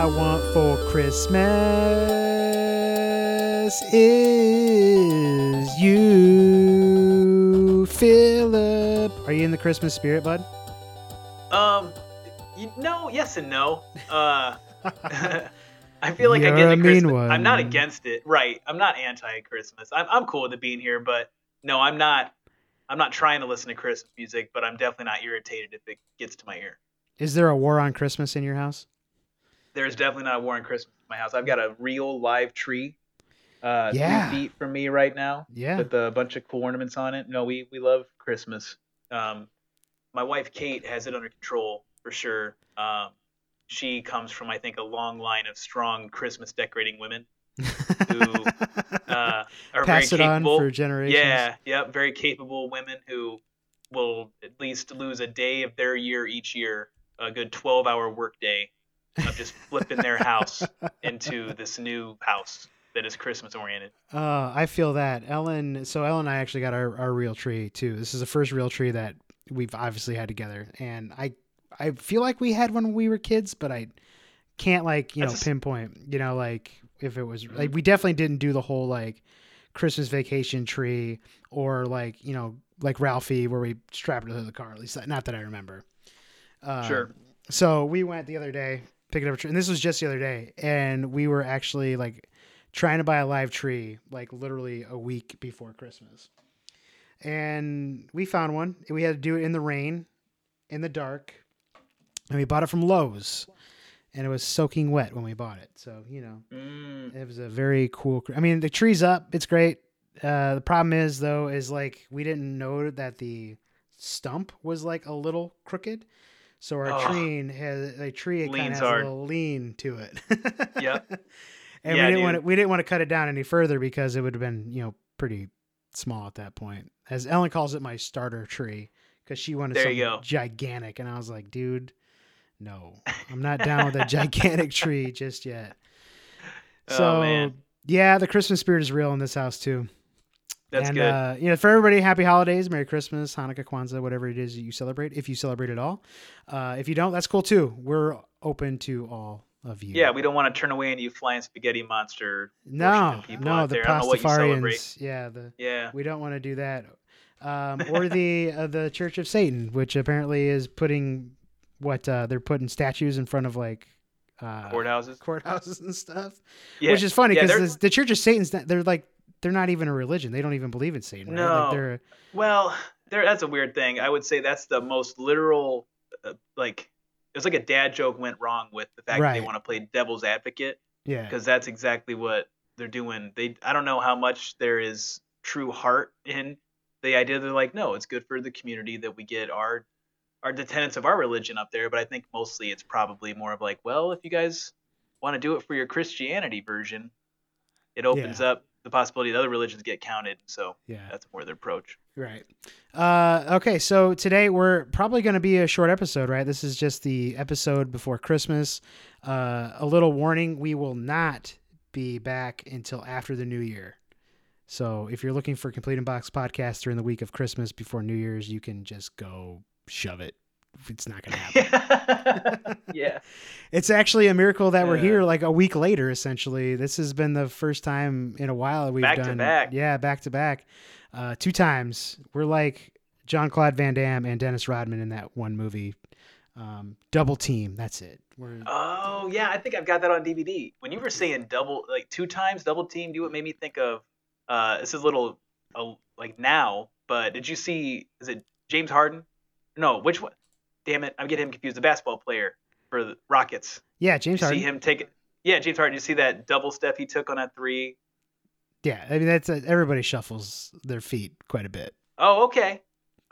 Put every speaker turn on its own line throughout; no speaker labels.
I want for Christmas is you, Philip. Are you in the Christmas spirit, bud?
Um, you, no, yes and no. Uh, I feel like
You're
I get the Christmas.
One.
I'm not against it, right? I'm not anti-Christmas. I'm I'm cool with it being here, but no, I'm not. I'm not trying to listen to Christmas music, but I'm definitely not irritated if it gets to my ear.
Is there a war on Christmas in your house?
There's definitely not a war on Christmas in my house. I've got a real live tree, uh,
Yeah.
three feet from me right now.
Yeah.
with a bunch of cool ornaments on it. No, we we love Christmas. Um, my wife Kate has it under control for sure. Um, she comes from I think a long line of strong Christmas decorating women who uh, are
Pass it
very
on
capable.
for generations.
yeah, yep, very capable women who will at least lose a day of their year each year, a good 12-hour workday of just flipping their house into this new house that is Christmas oriented.
Uh, I feel that Ellen. So Ellen and I actually got our, our real tree too. This is the first real tree that we've obviously had together, and I I feel like we had one when we were kids, but I can't like you know
That's
pinpoint. You know, like if it was like we definitely didn't do the whole like Christmas vacation tree or like you know like Ralphie where we strap it to the car. At least not that I remember. Uh,
Sure.
So we went the other day, picking up a tree, and this was just the other day, and we were actually like trying to buy a live tree like literally a week before Christmas. And we found one. We had to do it in the rain, in the dark. And we bought it from Lowe's. And it was soaking wet when we bought it. So, you know,
Mm.
it was a very cool. I mean, the tree's up. It's great. Uh, the problem is, though, is like we didn't know that the stump was like a little crooked. So our
Oh.
tree has a tree. It kind of has
hard.
a little lean to it.
Yep.
And
Yeah,
we didn't want to, we didn't want to cut it down any further because it would have been you know pretty small at that point. As Ellen calls it, my starter tree because she wanted
There
something gigantic, and I was like, dude, no, I'm not down with a gigantic tree just yet.
Oh,
So
man.
yeah, the Christmas spirit is real in this house too.
That's
and,
good.
Uh, you know, for everybody, happy holidays, Merry Christmas, Hanukkah, Kwanzaa, whatever it is that you celebrate. If you celebrate at all, uh, if you don't, that's cool too. We're open to all of you.
yeah, we don't want to turn away any flying spaghetti monster.
no,
people
no,
out
the
there. I don't know what you celebrate.
Pastafarians. Yeah, the
Yeah.
we don't want to do that. Um, or the uh, the Church of Satan, which apparently is putting what uh, they're putting statues in front of like uh,
Courthouses.
courthouses and stuff.
Yeah.
Which is funny because
they're-
the Church of Satan's not, they're like they're not even a religion. They don't even believe in Satan. Right? Like,
No.
they're
Well, there. That's a weird thing. I would say that's the most literal. Uh, like it was like a dad joke went wrong with the fact that they want to play devil's advocate
yeah.
because that's exactly what they're doing. They. I don't know how much there is true heart in the idea. They're like, no, it's good for the community that we get our our the tenets of our religion up there. But I think mostly it's probably more of like, well, if you guys want to do it for your Christianity version, it opens up the possibility that other religions get counted. So
Yeah.
that's more their approach.
Right. Uh, okay, so today we're probably going to be a short episode, right? This is just the episode before Christmas. Uh, a little warning: we will not be back until after the new year. So if you're looking for Complete Unbox podcast during the week of Christmas before New Year's, you can just go shove it. It's not to happen.
yeah.
It's actually a miracle that we're here like a week later. Essentially, this has been the first time in a while that we've
Back to
done.
back.
Yeah, back to back, uh, two times. We're like Jean-Claude Van Damme and Dennis Rodman in that one movie. Um, double team. That's it. We're
Oh yeah, I think I've got that on DVD. When you were saying double, like two times double team, do what made me think of. Uh, this is a little uh, like now, but did you see? Is it James Harden? No, which one? Damn it, I'm getting him confused. The basketball player for the Rockets.
yeah, James Harden.
You see him take it. Yeah, James Harden. You see that double step he took on that three?
Yeah, I mean that's uh, everybody shuffles their feet quite a bit.
Oh, okay.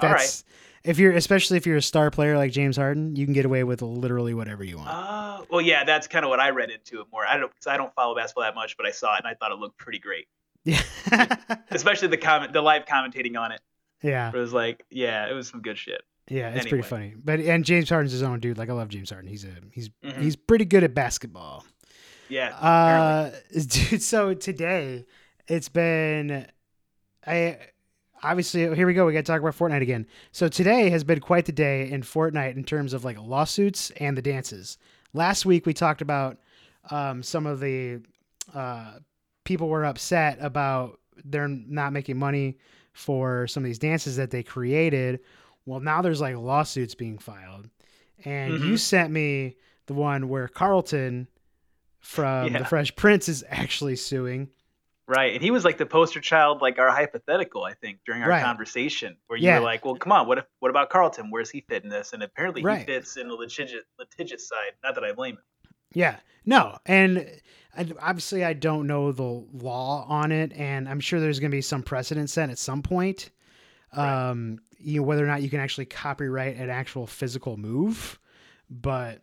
All right.
That's if you're especially if you're a star player like James Harden, you can get away with literally whatever you want.
Oh, well, yeah, that's kind of what I read into it more. I don't, cause I don't follow basketball that much, but I saw it and I thought it looked pretty great,
yeah,
especially the comment, the live commentating on it.
yeah.
It was like, yeah, it was some good shit.
Yeah, it's
Anyway.
pretty funny. But and James Harden's his own dude. Like I love James Harden. He's a he's
Mhm.
he's pretty good at basketball.
Yeah.
Uh, dude. So today, it's been, I obviously here we go. We got to talk about Fortnite again. So today has been quite the day in Fortnite in terms of like lawsuits and the dances. Last week we talked about um, some of the uh, people were upset about they're not making money for some of these dances that they created. Well, now there's like lawsuits being filed, and you
Mhm.
sent me the one where Carlton from
Yeah.
the Fresh Prince is actually suing.
Right. And he was like the poster child, like our hypothetical, I think, during our
Right.
conversation, where you
Yeah.
were like, Well, come on, what if what about Carlton? Where's he fit in this? And apparently
Right.
he fits in the litigious litigious side. Not that I blame him.
Yeah, no, and obviously I don't know the law on it, and I'm sure there's going to be some precedent set at some point.
Right.
Um, you know whether or not you can actually copyright an actual physical move, but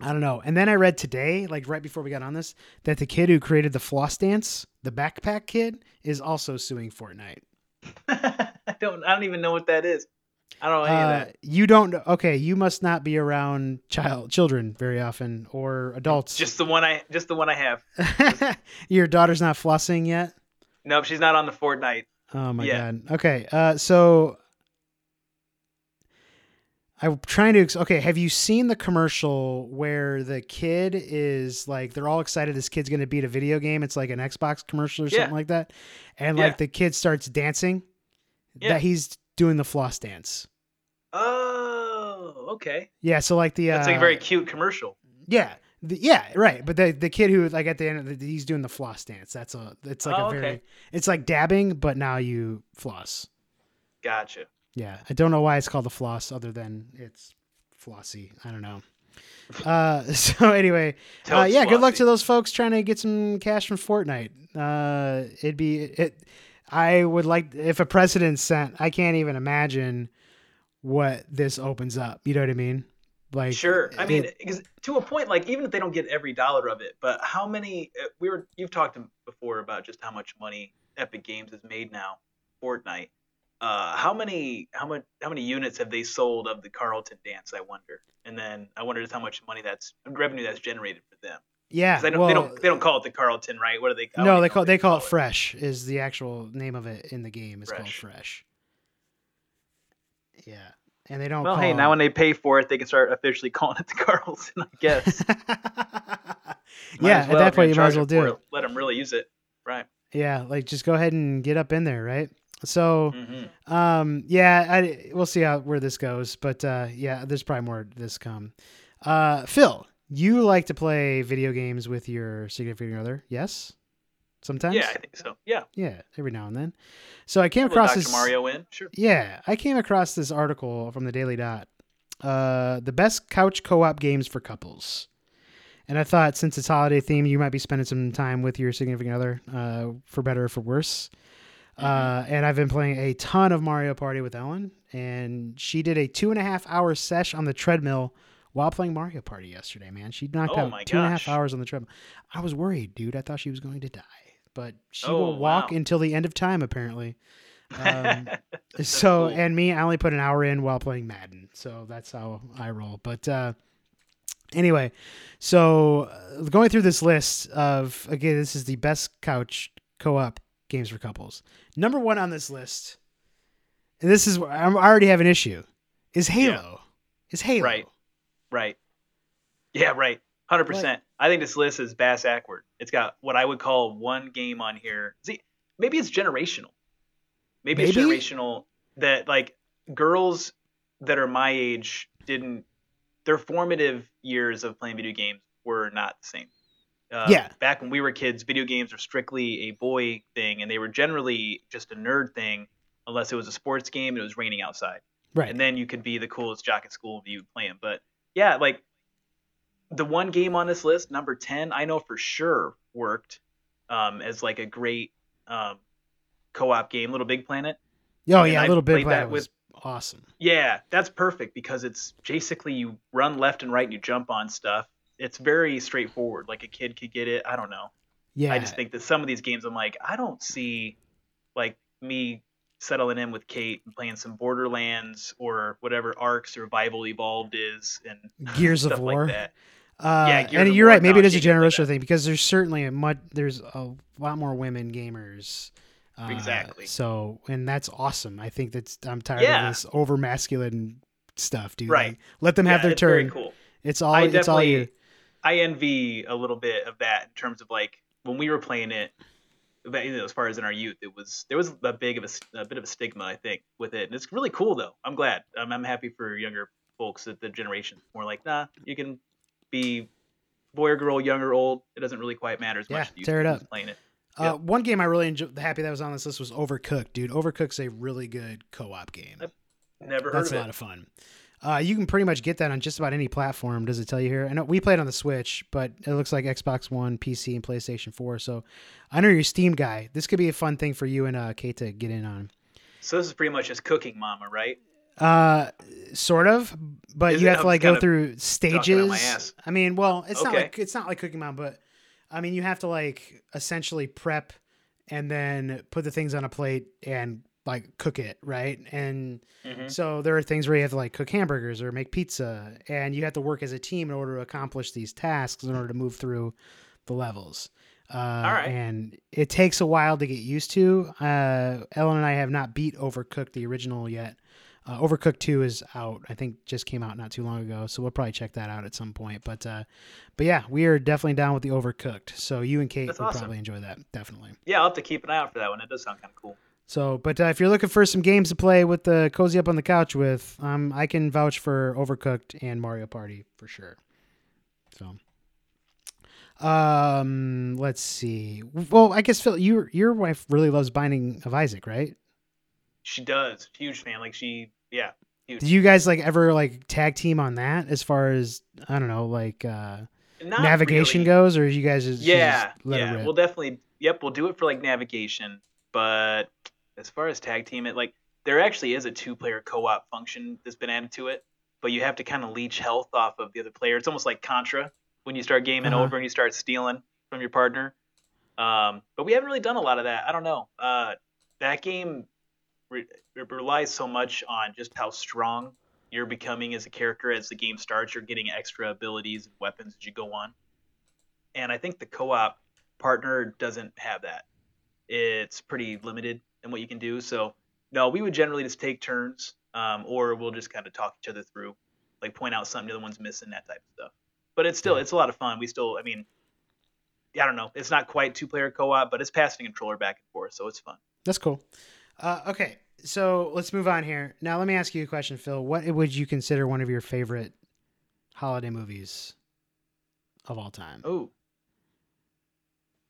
I don't know. And then I read today, like right before we got on this, that the kid who created the floss dance, the backpack kid, is also suing Fortnite.
I don't I don't even know what that is. I don't know
Uh, you don't? Okay, you must not be around child children very often or adults.
Just the one I just the one I have.
Your daughter's not flossing yet.
Nope, she's not on the Fortnite.
Oh my
Yeah.
god. Okay. Uh, so I'm trying to. Okay, have you seen the commercial where the kid is like they're all excited this kid's going to beat a video game? It's like an Xbox commercial or
Yeah.
something like that, and
Yeah.
like the kid starts dancing.
Yeah.
That he's doing the floss dance.
Oh, okay.
Yeah. So like the.
That's
uh,
like a very cute commercial.
Yeah. The, yeah, right. But the the kid who like at the end of the, he's doing the floss dance. That's a it's like
Oh,
a
okay.
very it's like dabbing, but now you floss.
Gotcha.
Yeah, I don't know why it's called the floss, other than it's flossy. I don't know. Uh, so anyway, uh, yeah, good luck to those folks trying to get some cash from Fortnite. Uh, it'd be it. I would like if a precedent sent. I can't even imagine what this opens up. You know what I mean? Like
Sure. I mean,
it-
'cause to a point, like even if they don't get every dollar of it, but how many? uh, We were you've talked before about just how much money Epic Games has made now, Fortnite. Uh, how many how much how many units have they sold of the Carlton dance? I wonder. And then I wonder just how much money that's revenue that's generated for them.
Yeah,
They don't,
well,
they don't they don't call it the Carlton, right? What do they? Don't
no, they call they call it Fresh. Is the actual name of it in the game? Is called
Fresh.
Yeah, and they don't.
Well,
call
hey, now when they pay for it, they can start officially calling it the Carlton, I guess.
Yeah,
as
at that point you might as well do
for
it.
Let them really use it, right?
Yeah, like just go ahead and get up in there, right? So,
hmm
um, yeah, I, we'll see how where this goes, but uh, yeah, there's probably more this come. Uh, Phil, you like to play video games with your significant other? Yes, sometimes.
Yeah, I think so. Yeah.
yeah, every now and then. So I came across
Dr.
this.
Mario in. Sure.
Yeah, I came across this article from the Daily Dot. Uh, the best couch co-op games for couples. And I thought since it's holiday theme, you might be spending some time with your significant other, uh, for better or for worse. Uh, and I've been playing a ton of Mario Party with Ellen, and she did a two and a half hour sesh on the treadmill while playing Mario Party yesterday. Man, she knocked
Oh
out two and a half
gosh.
hours on the treadmill. I was worried, dude. I thought she was going to die, but she
Oh,
will walk
wow.
until the end of time, apparently. Um,
That's
so
cool.
and me, I only put an hour in while playing Madden, so that's how I roll. But uh, anyway, so uh, going through this list of again, this is the best couch co-op games for couples. Number one on this list, and this is where I'm- already have an issue, is Halo. Is Halo
Right. Right. Yeah, right. Hundred percent. I think this list is bass awkward. It's got what I would call one game on here. See, maybe it's generational. Maybe, it's
Maybe?
generational that like girls that are my age didn't. Their formative years of playing video games were not the same. Uh,
Yeah.
Back when we were kids, video games were strictly a boy thing, and they were generally just a nerd thing, unless it was a sports game and it was raining outside
Right.
and then you could be the coolest jock at school if you would play him. But yeah, like the one game on this list, number ten, I know for sure worked um, as like a great um, co-op game, Little Big Planet.
oh
and
yeah,
I
little
Big
Planet was awesome.
Yeah, that's perfect because it's basically you run left and right and you jump on stuff. It's very straightforward. Like a kid could get it. I don't know.
Yeah.
I just think that some of these games, I'm like, I don't see like me settling in with Kate and playing some Borderlands or whatever Ark Survival Evolved is and
Gears of War.
like that.
Uh,
Yeah, Gears
and you're
War,
right. Maybe
no,
it is a
she can play
generational thing because there's certainly a mud. There's a lot more women gamers. Uh,
Exactly.
So, and that's awesome. I think that's. I'm tired
Yeah.
of this over masculine stuff, dude.
Right.
Like, let them have
Yeah,
their turn.
cool.
It's all.
I
It's all you.
I envy a little bit of that in terms of like when we were playing it. But, you know, as far as in our youth, it was there was a big of a, a bit of a stigma, I think, with it, and it's really cool though. I'm glad. I'm, I'm happy for younger folks that the generation more like, nah, you can be boy or girl, young or old. It doesn't really quite matter as
Yeah,
much. as you
tear it up.
Playing it.
Uh,
Yep.
one game I really enjoyed, happy that was on this list was Overcooked, dude. Overcooked's a really good co-op game.
Yep. Never heard
That's
of
a lot of fun. Uh, you can pretty much get that on just about any platform. Does it tell you here? I know we played on the Switch, but it looks like Xbox One, PC, and PlayStation 4. So I know you're a Steam guy. This could be a fun thing for you and uh, Kate to get in on.
So this is pretty much just Cooking Mama, right?
Uh, sort of, but
Is
you have to like go through stages.
out my ass.
I mean, well, it's not like it's not like Cooking Mom, but I mean, you have to like essentially prep and then put the things on a plate and like cook it, right? And
Mhm.
so there are things where you have to like cook hamburgers or make pizza, and you have to work as a team in order to accomplish these tasks in order to move through the levels. Uh, All
right.
And it takes a while to get used to. Uh, Ellen and I have not beat Overcooked the original yet. Uh, Overcooked 2 is out. I think just came out not too long ago, so we'll probably check that out at some point. But uh, but yeah, we are definitely down with the Overcooked. So you and Kate
That's
would
awesome.
probably enjoy that, definitely.
Yeah, I'll have to keep an eye out for that one. It does sound kind of cool.
So, but uh, if you're looking for some games to play with the cozy up on the couch with, um, I can vouch for Overcooked and Mario Party for sure. So, um, let's see. Well, I guess Phil, your your wife really loves Binding of Isaac, right?
She does. Huge fan. Like she, yeah.
Did you guys like ever like tag team on that as far as I don't know, like uh
Not
navigation
really.
goes, or you guys just
Yeah,
just
yeah. We'll definitely. Yep, we'll do it for like navigation. But as far as tag team it, like there actually is a two-player co-op function that's been added to it, but you have to kind of leech health off of the other player. It's almost like Contra when you start gaming
Uh-huh.
over and you start stealing from your partner. Um, but we haven't really done a lot of that. I don't know. Uh, that game re- relies so much on just how strong you're becoming as a character as the game starts. You're getting extra abilities and weapons as you go on. And I think the co-op partner doesn't have that. It's pretty limited in what you can do. So no, we would generally just take turns, um, or we'll just kind of talk each other through, like point out something the other one's missing, that type of stuff. But it's still it's a lot of fun. We still, I mean, I don't know, it's not quite two-player co-op, but it's passing a controller back and forth, so it's fun.
That's cool. Uh, okay, so let's move on here. Now, let me ask you a question, Phil. What would you consider one of your favorite holiday movies of all time?
Oh,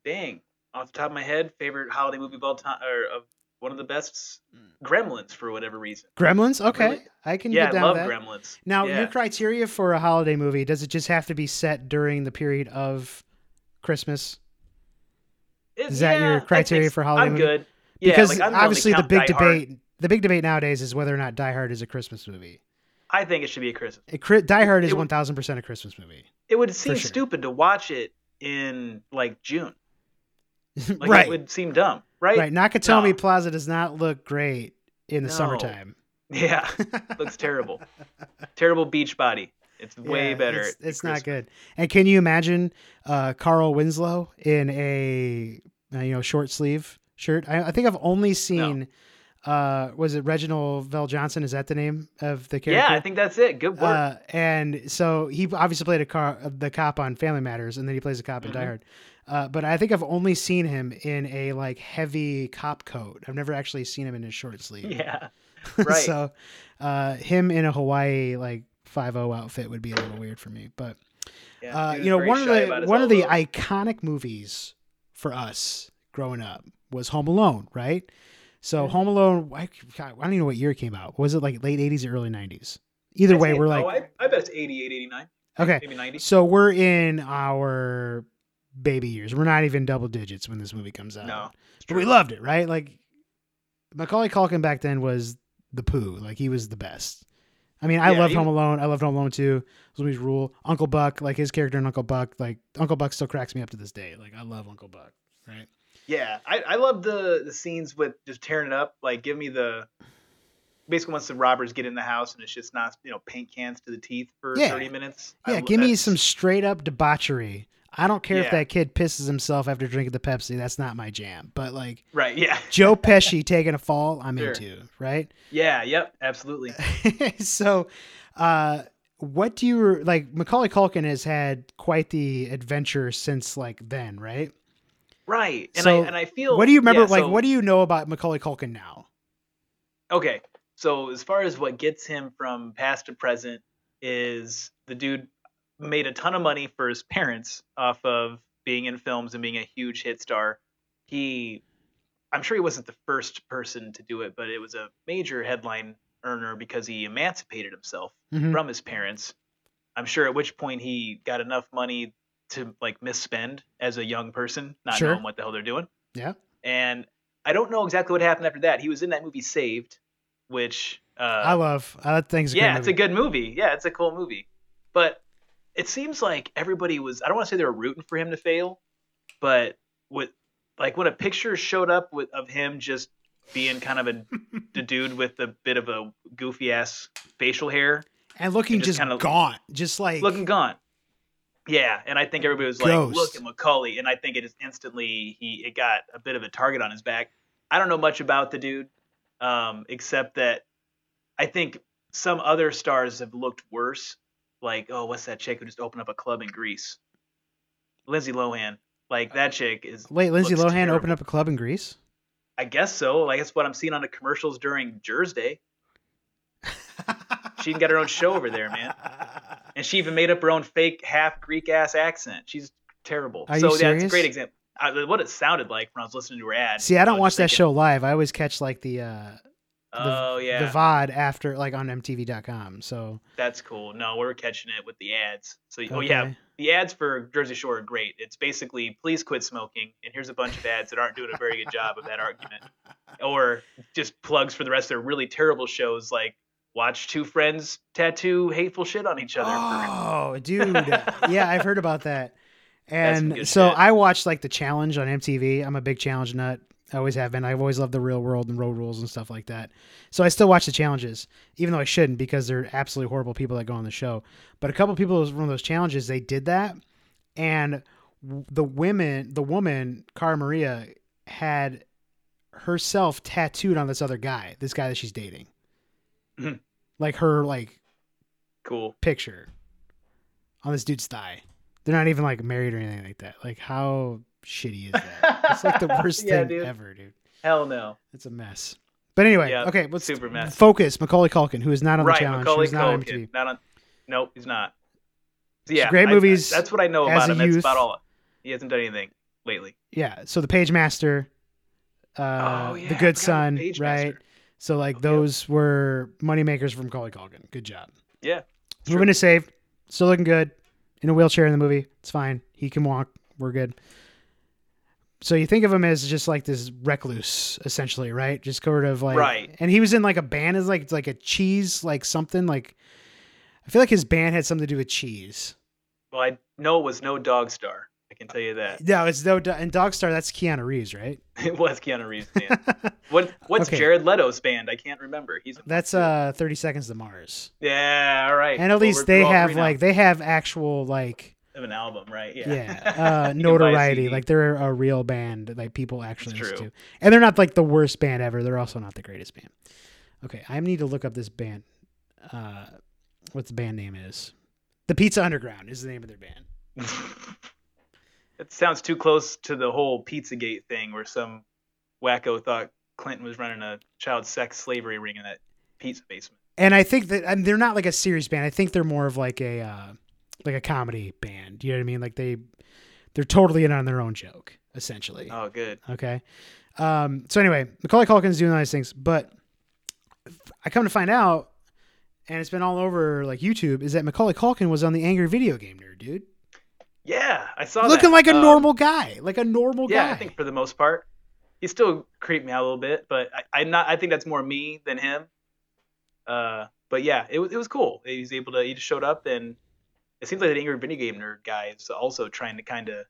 dang! Off the top of my head, favorite holiday movie of all time, or of one of the best, mm. Gremlins for whatever reason.
Gremlins. Okay,
Really?
I can
Yeah,
get
I love
that.
Gremlins.
Now,
yeah.
your criteria for a holiday movie does it just have to be set during the period of Christmas? Is that your
yeah, think
criteria for holiday
I'm
movie?
good. Yeah,
Because
like,
obviously the big
Die Hard.
debate, the big debate nowadays is whether or not Die Hard is a Christmas movie.
I think it should be a Christmas.
It, Die Hard is one thousand percent a Christmas movie.
It would seem
sure.
stupid to watch it in like June. Like
right,
it would seem dumb, right?
right. Nakatomi
No.
Plaza does not look great in the
No.
summertime.
Yeah, looks terrible. terrible beach body. It's way
Yeah,
better.
It's, it's not good. And can you imagine uh, Carl Winslow in a uh, you know short sleeve shirt? I, I think I've only seen. Uh, was it Reginald VelJohnson? Is that the name of the character?
Yeah, I think that's it. Good work.
Uh, and so he obviously played a car, the cop on Family Matters, and then he plays a cop in Die. Hard. Uh, but I think I've only seen him in a like heavy cop coat. I've never actually seen him in his short sleeve.
yeah, right.
so, uh, him in a Hawaii like five O outfit would be a little weird for me. But
yeah.
uh, you know, one of the one of the iconic movies for us growing up was Home Alone, right? So. Home Alone, I, God, I don't even know what year it came out. Was it like late '80s or early '90s? Either way, we're like,
oh, I, I bet it's 88, 89,
okay,
maybe 90.
so we're in our baby years. We're not even double digits when this movie comes out.
No,
but we loved it, right? Like Macaulay Culkin back then was the poo. Like he was the best. I mean, I
Yeah,
loved Home Alone. I loved Home Alone too. Those movies rule. Uncle Buck, like his character in Uncle Buck, like Uncle Buck still cracks me up to this day. Like I love Uncle Buck. Right.
Yeah, I, I love the the scenes with just tearing it up. Like, give me the basically once the robbers get in the house and it's just not you know paint cans to the teeth for
Yeah.
thirty minutes.
Yeah,
lo-
give me some straight up debauchery. I don't care if that kid pisses himself after drinking the Pepsi. That's not my jam. But like
right. Yeah,
Joe Pesci taking a fall, I'm
Sure.
into, right?
yeah, yep, absolutely.
so, uh, what do you like? Macaulay Culkin has had quite the adventure since like then, right?
Right. And
So,
I and I feel
What do you remember?
yeah,
like,
so-
what do you know about Macaulay Culkin now?
Okay. So as far as what gets him from past to present is the dude made a ton of money for his parents off of being in films and being a huge hit star. He I'm sure he wasn't the first person to do it, but it was a major headline earner because he emancipated himself
Mhm.
from his parents. I'm sure at which point he got enough money to like misspend as a young person, not
Sure.
knowing what the hell they're doing.
Yeah.
And I don't know exactly what happened after that. He was in that movie Saved, which uh,
I love. I think it's
yeah, it's a good movie. Yeah, it's a cool movie. But it seems like everybody was I don't want to say they were rooting for him to fail, but with like when a picture showed up with of him just being kind of a, the dude with a bit of a goofy ass facial hair,
and looking
and just
just,
kinda-
gaunt, just like
looking gone. Yeah, and I think everybody was like, "Look at Macaulay," and I think it is instantly he it got a bit of a target on his back. I don't know much about the dude, um, except that I think some other stars have looked worse. Like, oh, what's that chick who just opened up a club in Greece? Lindsay Lohan. Like that chick is.
wait, Lindsay Lohan
terrible.
opened up a club in Greece.
I guess so. Like that's what I'm seeing on the commercials during Jersey Day. She can get her own show over there, man. And she even made up her own fake half Greek ass accent. She's terrible.
Are
so
you
yeah, it's a
serious?
great example. I, what it sounded like when I was listening to her ad.
See, I don't
was
watch
just
that
thinking,
show live. I always catch like the uh
Oh yeah,
the VOD after like on MTV.com. So
that's cool. No, we're catching it with the ads. So oh yeah, the ads for Jersey Shore are great. It's basically please quit smoking, and here's a bunch of ads that aren't doing a very good job of that argument, or just plugs for the rest of their really terrible shows like watch two friends tattoo hateful shit on each other.
Oh, dude. yeah, I've heard about that. And so
shit.
I watched like the challenge on MTV. I'm a big challenge nut. I always have been. I've always loved the real world and road rules and stuff like that. So I still watch the challenges, even though I shouldn't because they're absolutely horrible people that go on the show. But a couple people from those challenges, they did that, and the women, the woman, Cara Maria, had herself tattooed on this other guy, this guy that she's dating,
Mhm.
like her like
cool.
picture on this dude's thigh. They're not even like married or anything like that. Like how shitty is that? it's like the worst
Yeah,
thing
dude.
ever, dude.
Hell no.
It's a mess. But anyway,
Yeah,
okay, let's
super mess.
focus. Macaulay Culkin, who is not on
right,
the challenge,
Macaulay
who's not on
Culkin.
MTV.
Not on. Nope, he's not. So, yeah,
great
I-
movies
that's what I know about him. That's about all. He hasn't done anything lately.
Yeah. So the Page Master, uh,
oh yeah,
the Good Son,
Page
right?
Master.
So like
Okay.
those were moneymakers from Macaulay Culkin. Good job.
Yeah.
Moving to saved, still looking good. In a wheelchair in the movie, it's fine. He can walk. We're good. So you think of him as just like this recluse, essentially, right? Just sort of like,
Right.
And he was in like a band as like like a cheese, like something like. I feel like his band had something to do with cheese.
Well, I know it was no Dog Star. I can tell you that.
No, it's no. And dog star that's Keanu Reeves, right?
It was Keanu Reeves' band. what What's
Okay.
Jared Leto's band? I can't remember. He's
That's uh, Thirty Seconds to Mars.
yeah. All right.
And at
Well,
least they have
three now.
like they have actual like
of an album, right? Yeah.
yeah, uh, notoriety. Like they're a real band that like people actually listen to, and they're not like the worst band ever. They're also not the greatest band. Okay, I need to look up this band. Uh, what the band name is? The Pizza Underground is the name of their band.
it sounds too close to the whole Pizzagate thing, where some wacko thought Clinton was running a child sex slavery ring in that pizza basement.
And I think that and they're not like a serious band. I think they're more of like a uh, like a comedy band. You know what I mean? Like they they're totally in on their own joke, essentially.
Oh, good.
Okay. Um, so anyway, Macaulay Culkin's doing all these things, but I come to find out, and it's been all over like YouTube, is that Macaulay Culkin was on the Angry Video Game Nerd, dude.
Yeah, I saw
Looking
that.
like a
Um,
normal guy, like a normal
Yeah,
guy.
I think for the most part, he still creeped me out a little bit, but I, I not. I think that's more me than him. Uh, but yeah, it was it was cool. He was able to. He just showed up, and it seems like the angry video game nerd guy is also trying to kind of.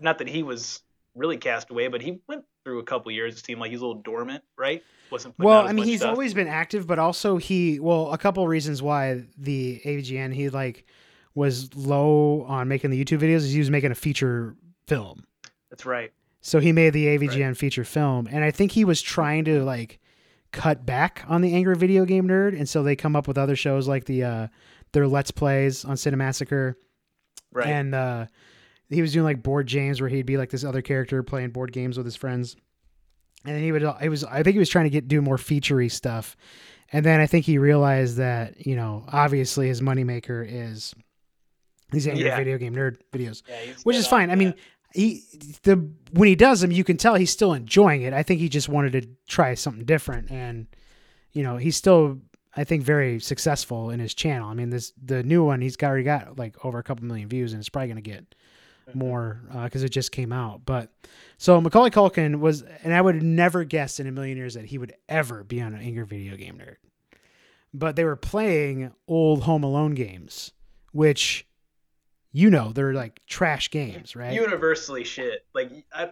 Not that he was really cast away, but he went through a couple years. It seemed like he's a little dormant, right? Wasn't.
well, I mean, he's
stuff.
always been active, but also he, well, a couple reasons why the AVGN he like was low on making the YouTube videos is he was making a feature film.
That's right.
So he made the AVGN feature film, and I think he was trying to like cut back on the angry video game nerd, and so they come up with other shows like the uh, their let's plays on Cinemassacre,
Right.
and uh, he was doing like board games where he'd be like this other character playing board games with his friends, and then he would. It was I think he was trying to get do more featurey stuff, and then I think he realized that you know obviously his moneymaker is these angry
Yeah.
video game nerd videos,
yeah,
which is fine. I mean, he the when he does them, you can tell he's still enjoying it. I think he just wanted to try something different, and you know he's still I think very successful in his channel. I mean, this the new one he's got already got like over a couple million views, and it's probably gonna get more because it just came out. But so Macaulay Culkin was, and I would never guess in a million years that he would ever be on an angry video game nerd. But they were playing old Home Alone games, which you know they're like trash games, right?
universally shit. Like I,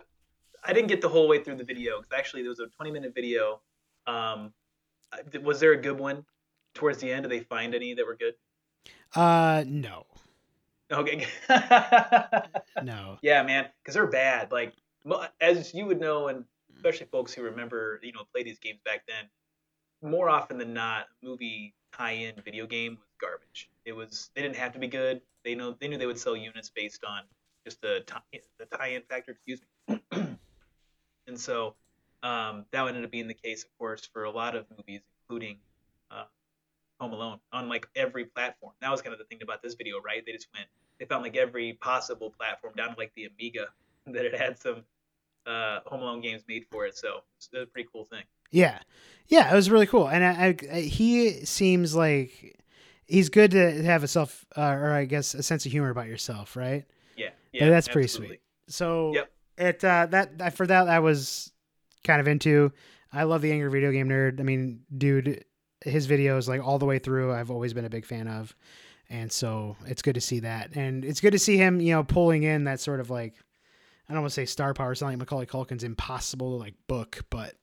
I didn't get the whole way through the video because actually there was a 20 minute video. Um, was there a good one towards the end? Did they find any that were good?
Uh, no,
Okay.
no.
yeah, man, because they're bad. Like as you would know, and especially folks who remember, you know, play these games back then. More often than not, movie tie-in video game was garbage. It was they didn't have to be good. They know they knew they would sell units based on just the tie the tie-in factor. Excuse me. and so um, that would end up being the case, of course, for a lot of movies, including Home Alone, on like every platform. That was kind of the thing about this video, right? They just went they found like every possible platform down to like the Amiga that it had some uh, Home Alone games made for it. So it's a pretty cool thing.
Yeah, yeah, it was really cool, and I, I, he seems like he's good to have a self, uh, or I guess a sense of humor about yourself, right?
Yeah,
Yeah,
yeah,
that's pretty sweet. So
Yep.
it uh, that that- for that I was kind of into. I love the angry video game nerd. I mean, dude, his videos like all the way through. I've always been a big fan of, and so it's good to see that, and it's good to see him, you know, pulling in that sort of like I don't want to say star power. It's not like Macaulay Culkin's impossible to like book, but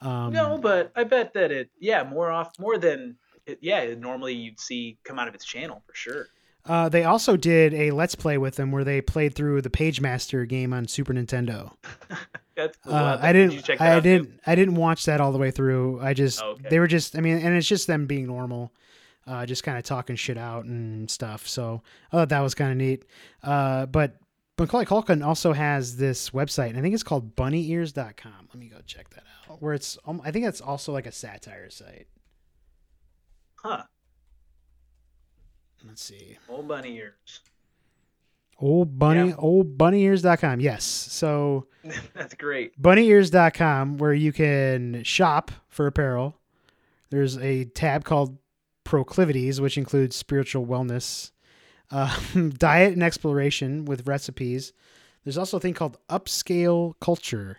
um,
no, but I bet that it, yeah, more off, more than, it, yeah, normally you'd see come out of its channel for sure.
Uh, they also did a let's play with them where they played through the PageMaster game on Super Nintendo.
That's cool.
Uh,
Did
I didn't.
check
I didn't. I didn't watch that all the way through. I just.
Okay.
They were just. I mean, and it's just them being normal, uh, just kind of talking shit out and stuff. So I thought that was kind of neat. Uh, but Macaulay Culkin also has this website, and I think it's called BunnyEars.com. Let me go check that out. Where it's. Um, I think that's also like a satire site.
Huh?
Let's see.
Old bunny ears.
Old Bunny.
Yeah.
Old BunnyEars.com. Yes. So.
That's great.
bunnyears.com where you can shop for apparel. There's a tab called proclivities, which includes spiritual wellness, uh, diet and exploration with recipes. There's also a thing called upscale culture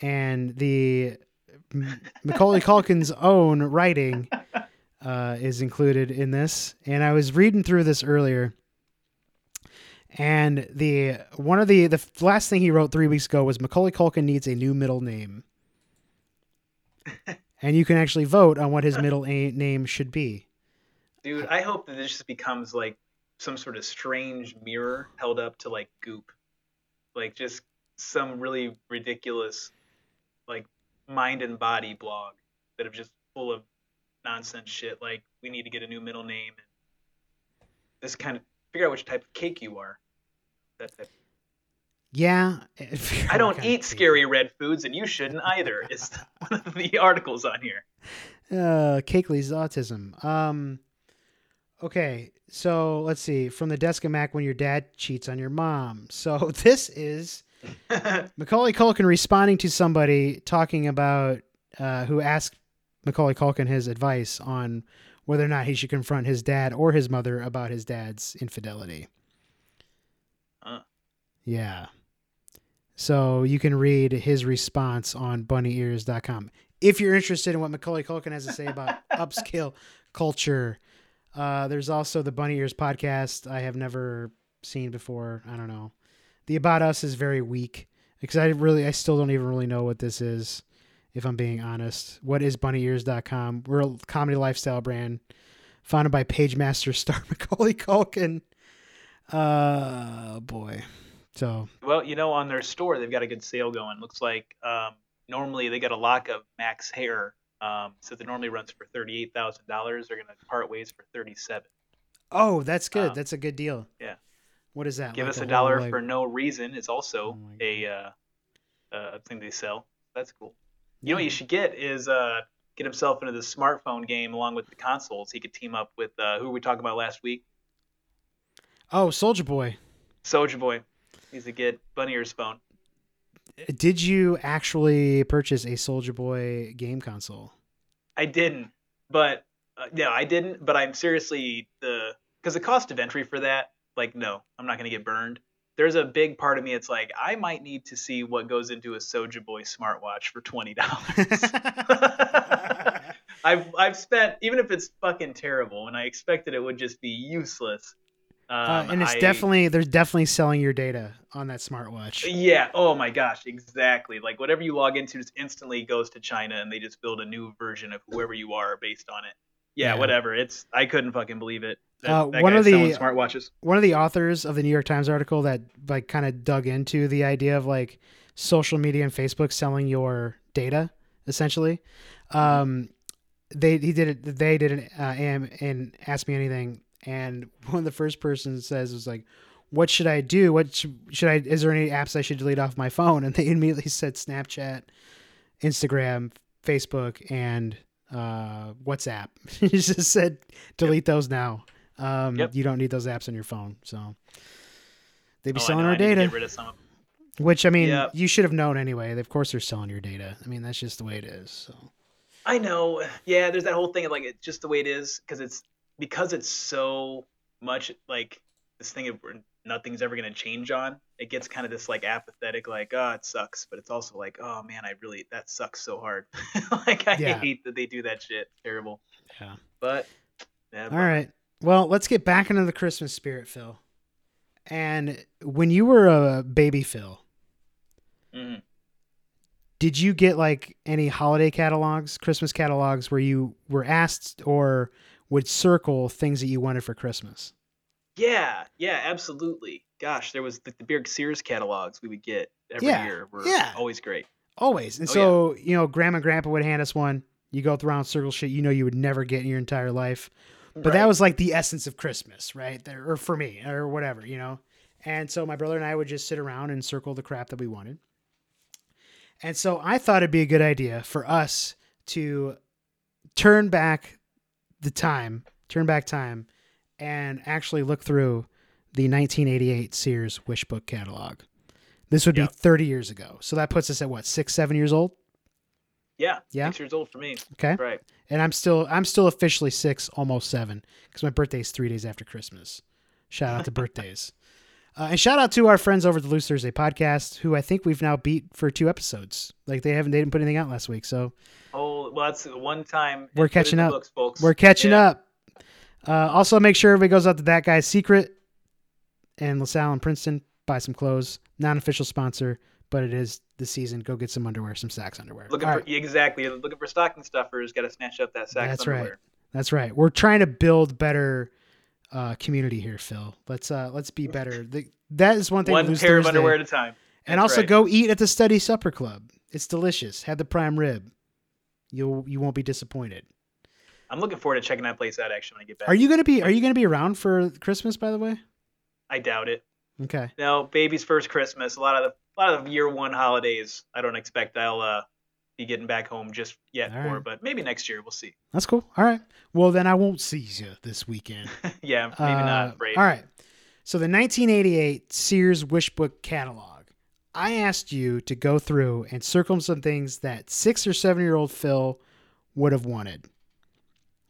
and the Macaulay Culkin's own writing uh, is included in this. And I was reading through this earlier and the one of the the last thing he wrote three weeks ago was Macaulay Culkin needs a new middle name, and you can actually vote on what his middle a- name should be.
Dude, I hope that this just becomes like some sort of strange mirror held up to like goop. Like just some really ridiculous like mind and body blog that are just full of nonsense shit like we need to get a new middle name and this kind of figure out which type of cake you are. That type.
Yeah,
I don't eat scary red foods and you shouldn't either. Is one of the articles on here.
Uh, Cakeley's autism. Um, okay, so let's see. From the desk of Mac when your dad cheats on your mom. So this is Macaulay Culkin responding to somebody talking about uh, who asked Macaulay Culkin his advice on whether or not he should confront his dad or his mother about his dad's infidelity.
Huh.
Yeah. So you can read his response on bunnyears.com. If you're interested in what Macaulay Culkin has to say about upscale culture, uh, there's also the Bunny Ears podcast I have never seen before. I don't know. The About Us is very weak because I really, I still don't even really know what this is, if I'm being honest. What is bunnyears.com? We're a comedy lifestyle brand founded by Pagemaster star Macaulay Culkin. Uh, boy. So,
Well, you know, on their store, they've got a good sale going. Looks like um, normally they got a lock of Max hair. Um, so it normally runs for thirty-eight thousand dollars. They're gonna part ways for thirty-seven.
Oh, that's good.
Um,
that's a good deal.
yeah.
What is that?
Give
Like
us
a
a dollar
like-
for no reason is also
Oh
a uh, uh, thing they sell. That's cool. You know what you should get is uh, get himself into the smartphone game along with the consoles. He could team up with uh, who were we talking about last week?
Oh, Soulja Boy.
Soulja Boy. He's a good Bunny Ears phone.
Did you actually purchase a Soulja Boy game console?
I didn't, but uh, yeah, I didn't. But I'm seriously the because the cost of entry for that, like, no, I'm not gonna get burned. There's a big part of me. It's like I might need to see what goes into a Soulja Boy smartwatch for twenty dollars. I've I've spent even if it's fucking terrible, and I expected it would just be useless. Um,
uh, and it's
I-
definitely they're definitely selling your data on that smartwatch.
Yeah. Oh my gosh. Exactly. Like whatever you log into just instantly goes to China, and they just build a new version of whoever you are based on it. Yeah.
Yeah.
Whatever. It's I couldn't fucking believe it. That,
Uh,
that
one of the-
smartwatches.
One of the authors of the New York Times article that like kind of dug into the idea of like social media and Facebook selling your data essentially. Um, they he did it. They did an uh, am and asked me anything, and one of the first person says was like, "What should I do? What should, should I? Is there any apps I should delete off my phone?" And they immediately said Snapchat, Instagram, Facebook, and uh, WhatsApp. he just said delete those now. Um,
Yep.
You don't need those apps on your phone. So they'd be
Oh,
selling our
I need to
data,
Get rid of some of them.
which I mean,
Yep.
you should have known anyway. Of course, they're selling your data. I mean, that's just the way it is. So.
I know. Yeah. There's that whole thing of like it's just the way it is because it's because it's so much like this thing of nothing's ever gonna change on. It gets kind of this like apathetic, like oh it sucks, but it's also like oh man, I really that sucks so hard. like I
Yeah.
hate that they do that shit. Terrible.
Yeah.
But yeah.
All right. Well, let's get back into the Christmas spirit, Phil. And when you were a baby, Phil,
Mhm.
did you get like any holiday catalogs, Christmas catalogs, where you were asked or would circle things that you wanted for Christmas?
Yeah, yeah, absolutely. Gosh, there was the, the Beard Sears catalogs we would get every
Yeah,
year were
yeah.
always great.
Always. And
Oh,
so, you know, grandma and grandpa would hand us one. You go around and circle shit you know you would never get in your entire life. But that was like the essence of Christmas, right? There, or for me, or whatever, you know. And so my brother and I would just sit around and circle the crap that we wanted. And so I thought it'd be a good idea for us to turn back the time, turn back time, and actually look through the 1988 Sears Wish Book catalog. This would be
Yep.
30 years ago. So that puts us at what, six, seven years old?
Yeah,
Yeah?
six years old for me.
Okay.
Right.
And I'm still I'm still officially six, almost seven, because my birthday is three days after Christmas. Shout out to birthdays. Uh, and shout out to our friends over at the Loose Thursday podcast, who I think we've now beat for two episodes. Like they haven't they didn't put anything out last week, so
Oh, well, that's one time.
We're
Put it in
catching up.
Books, folks.
we're catching
Yeah.
up. Uh, also, make sure everybody goes out to that guy's secret and LaSalle and Princeton. Buy some clothes. Non official sponsor, but it is the season. Go get some underwear, some Saks underwear.
Looking
All
for
right.
exactly looking for stocking stuffers. Got to snatch up that sack
That's
of
right. That's right. We're trying to build better uh, community here, Phil. Let's uh, let's be better. The, that is one thing.
One pair of underwear at a time.
and also
right.
go eat at the Study Supper Club. It's delicious. Have the prime rib. You'll you won't be disappointed.
I'm looking forward to checking that place out. Actually, when I get back.
Are you gonna be Are you gonna be around for Christmas? By the way.
I doubt it.
Okay.
No, baby's first Christmas. A lot of the a lot of year one holidays. I don't expect I'll uh, be getting back home just yet
All
for,
right.
but maybe next year we'll see.
That's cool. All right. Well, then I won't see you this weekend.
yeah, maybe
Uh,
not. Afraid.
All right. So the 1988 Sears Wish Book catalog. I asked you to go through and circle some things that six or seven year old Phil would have wanted.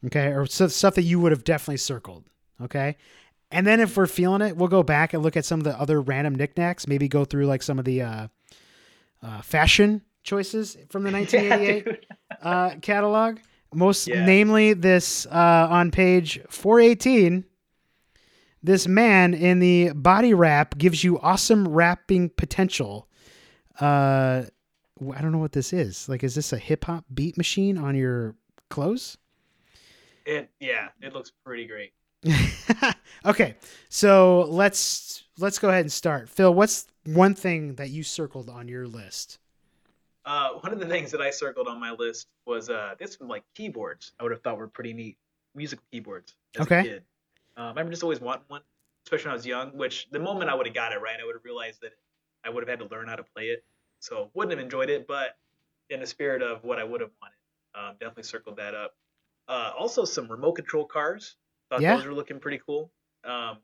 Okay, or stuff that you would have definitely circled. Okay, and then if we're feeling it, we'll go back and look at some of the other random knickknacks. Maybe go through like some of the uh, uh, fashion choices from the 1988
dude.
uh, catalog. Most
Yeah.
namely, this uh, on page 418. This man in the body wrap gives you awesome wrapping potential. Uh, I don't know what this is. Like, is this a hip hop beat machine on your clothes?
It, yeah, it looks pretty great.
okay, so let's let's go ahead and start. Phil, what's one thing that you circled on your list?
Uh, one of the things that I circled on my list was uh, this one like keyboards. I would have thought were pretty neat musical keyboards as
Okay.
a kid. Um, I remember just always wanting one, especially when I was young. Which the moment I would have got it right, I would have realized that I would have had to learn how to play it. So wouldn't have enjoyed it, but in the spirit of what I would have wanted, um, definitely circled that up. Uh, also, some remote control cars. Thought
Yeah.
those were looking pretty cool. Um,